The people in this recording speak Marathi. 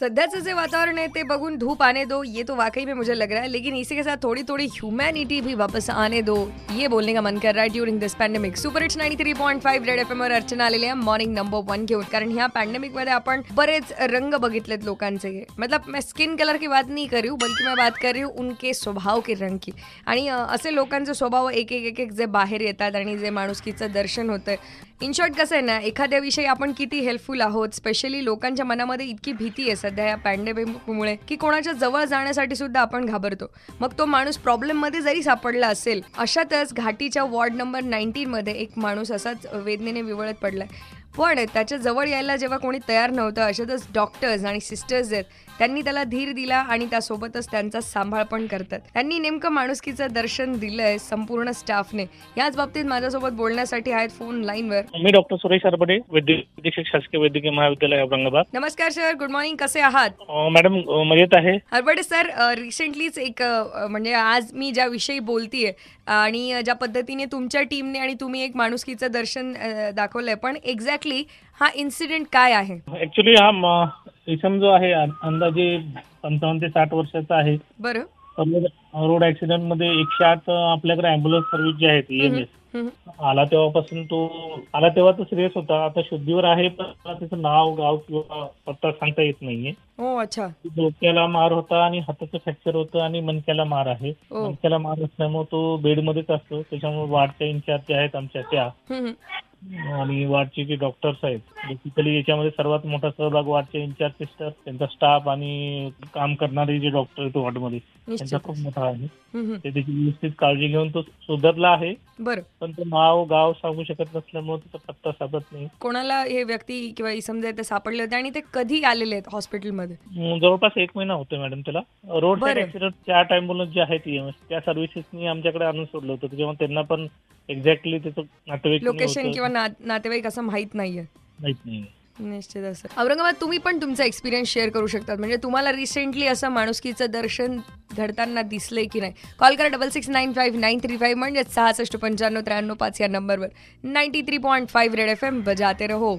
सध्याचं जे वातावरण है ते बगुन धूप आने दो ये तो वाकई में मुझे लग रहा है लेकिन इसी के साथ थोड़ी थोड़ी ह्यूमैनिटी भी वापस आने दो ये बोलने का मन कर रहा है during this pandemic super it's nine three point five red F वर अर्चना आलेले आहे मॉर्निंग नंबर वन घेऊन कारण ह्या पॅन्डेमिकमध्ये आपण बरेच रंग बघितलेत लोकांचे. मतलब मैं स्किन कलर की बात नहीं कर रही हूँ बल्कि मैं बात कर रही हूँ उनके स्वभाव के रंग की. आणि असे लोकांचे स्वभाव एक एक एक एक जे बाहेर येतात आणि जे माणुसकीचं दर्शन होतं इन शॉर्ट कसं आहे ना एखाद्याविषयी आपण किती हेल्पफुल आहोत स्पेशली लोकांच्या मनामध्ये इतकी भीती आहे सध्या या पॅन्डेमिकमुळे की कोणाच्या जवळ जाण्यासाठी सुद्धा आपण घाबरतो. मग तो माणूस प्रॉब्लेममध्ये जरी सापडला असेल अशातच घाटीच्या वॉर्ड नंबर नाईन्टीनमध्ये एक माणूस असाच वेदनेने विवळत पडलाय. पण त्याच्याजवळ यायला जेव्हा कोणी तयार नव्हतं अशातच डॉक्टर्स आणि सिस्टर्स आहेत त्यांनी त्याला धीर दिला आणि त्यासोबतच त्यांचा सांभाळ पण करतात. त्यांनी नेमकं माणुसकीचं दर्शन दिलंय संपूर्ण स्टाफने याच बाबतीत माझ्यासोबत बोलण्यासाठी आहेत फोन लाईनवर मी डॉक्टर सुरेश वैद्यकीय अधीक्षक शासकीय वैद्यकीय महाविद्यालय औरंगाबाद. नमस्कार सर गुड मॉर्निंग. कसे आहात? मॅडम मजेत आहे? हरबडे सर रिसेंटलीच एक म्हणजे आज मी ज्या विषयी बोलतीये आणि ज्या पद्धतीने तुमच्या टीमने आणि तुम्ही एक माणुसकीचं दर्शन दाखवलंय पण एक्झॅक्टली हा इन्सिडेंट काय आहे? ऍक्च्युली हा इसम जो आहे अंदाजे पंचावन्न ते साठ वर्षाचा आहे. बरं. रोड ऍक्सिडेंटमध्ये एकशे आठ आपल्याकडे अँब्युलन्स सर्व्हिस जी आहेत ईएमएस हम्म. आला तेव्हापासून तो आला तेव्हा तो सिरियस होता. आता शुद्धीवर आहे पण त्याचं नाव गाव किंवा पत्ता सांगता येत नाहीये. हो अच्छा. डोक्याला मार होता आणि हाताचं फ्रॅक्चर होतं आणि मणक्याला मार आहे. ओ. मणक्याला मार असल्यामुळे तो बेडमध्येच असतो. त्याच्यामुळे वार्डच्या इन्चार्ज ज्या आहेत आमच्या त्या. आणि वार्डचे जे डॉक्टर्स आहेत बेसिकली याच्यामध्ये सर्वात मोठा सहभाग वार्डचे इन्चार्ज सिस्टर त्यांचा स्टाफ आणि काम करणारे जे डॉक्टर आहेत वार्डमध्ये त्यांचा खूप मोठा आहे. ते त्याची व्यवस्थित काळजी घेऊन तो सुधारला आहे. बरं. पण तो नाव गाव सांगू शकत नसल्यामुळे त्याचा पत्ता सापडत नाही. कोणाला हे व्यक्ती किंवा इसम जे ते सापडले होते आणि ते कधी आलेले आहेत हॉस्पिटलमध्ये अं, जवळपास एक महिना होतोय मॅडम त्याला. रोड साईड बरं. ऍक्सिडेंट चार अँब्युलन्स जे आहेत EMS, त्या सर्व्हिसेसनी आमच्याकडे आणून सोडलं होतं. त्याच्यामुळे त्यांना पण एक्झॅक्टली त्याचं नातेवाईक कोणी लोकेशन होतं किंवा ना- नातेवाईक असं माहीत नाहीये. माहीत नाही निश्चित असं. औरंगाबाद तुम्ही पण तुमचा एक्सपिरियन्स शेअर करू शकतात. म्हणजे तुम्हाला रिसेंटली असं माणुसकीचं दर्शन घडताना दिसलंय की नाही? कॉल करा double six nine five nine three five म्हणजे सहासष्ट पंच्याण्णव त्र्याण्णव पाच या नंबरवर ninety three point five red F M बजाते रहो.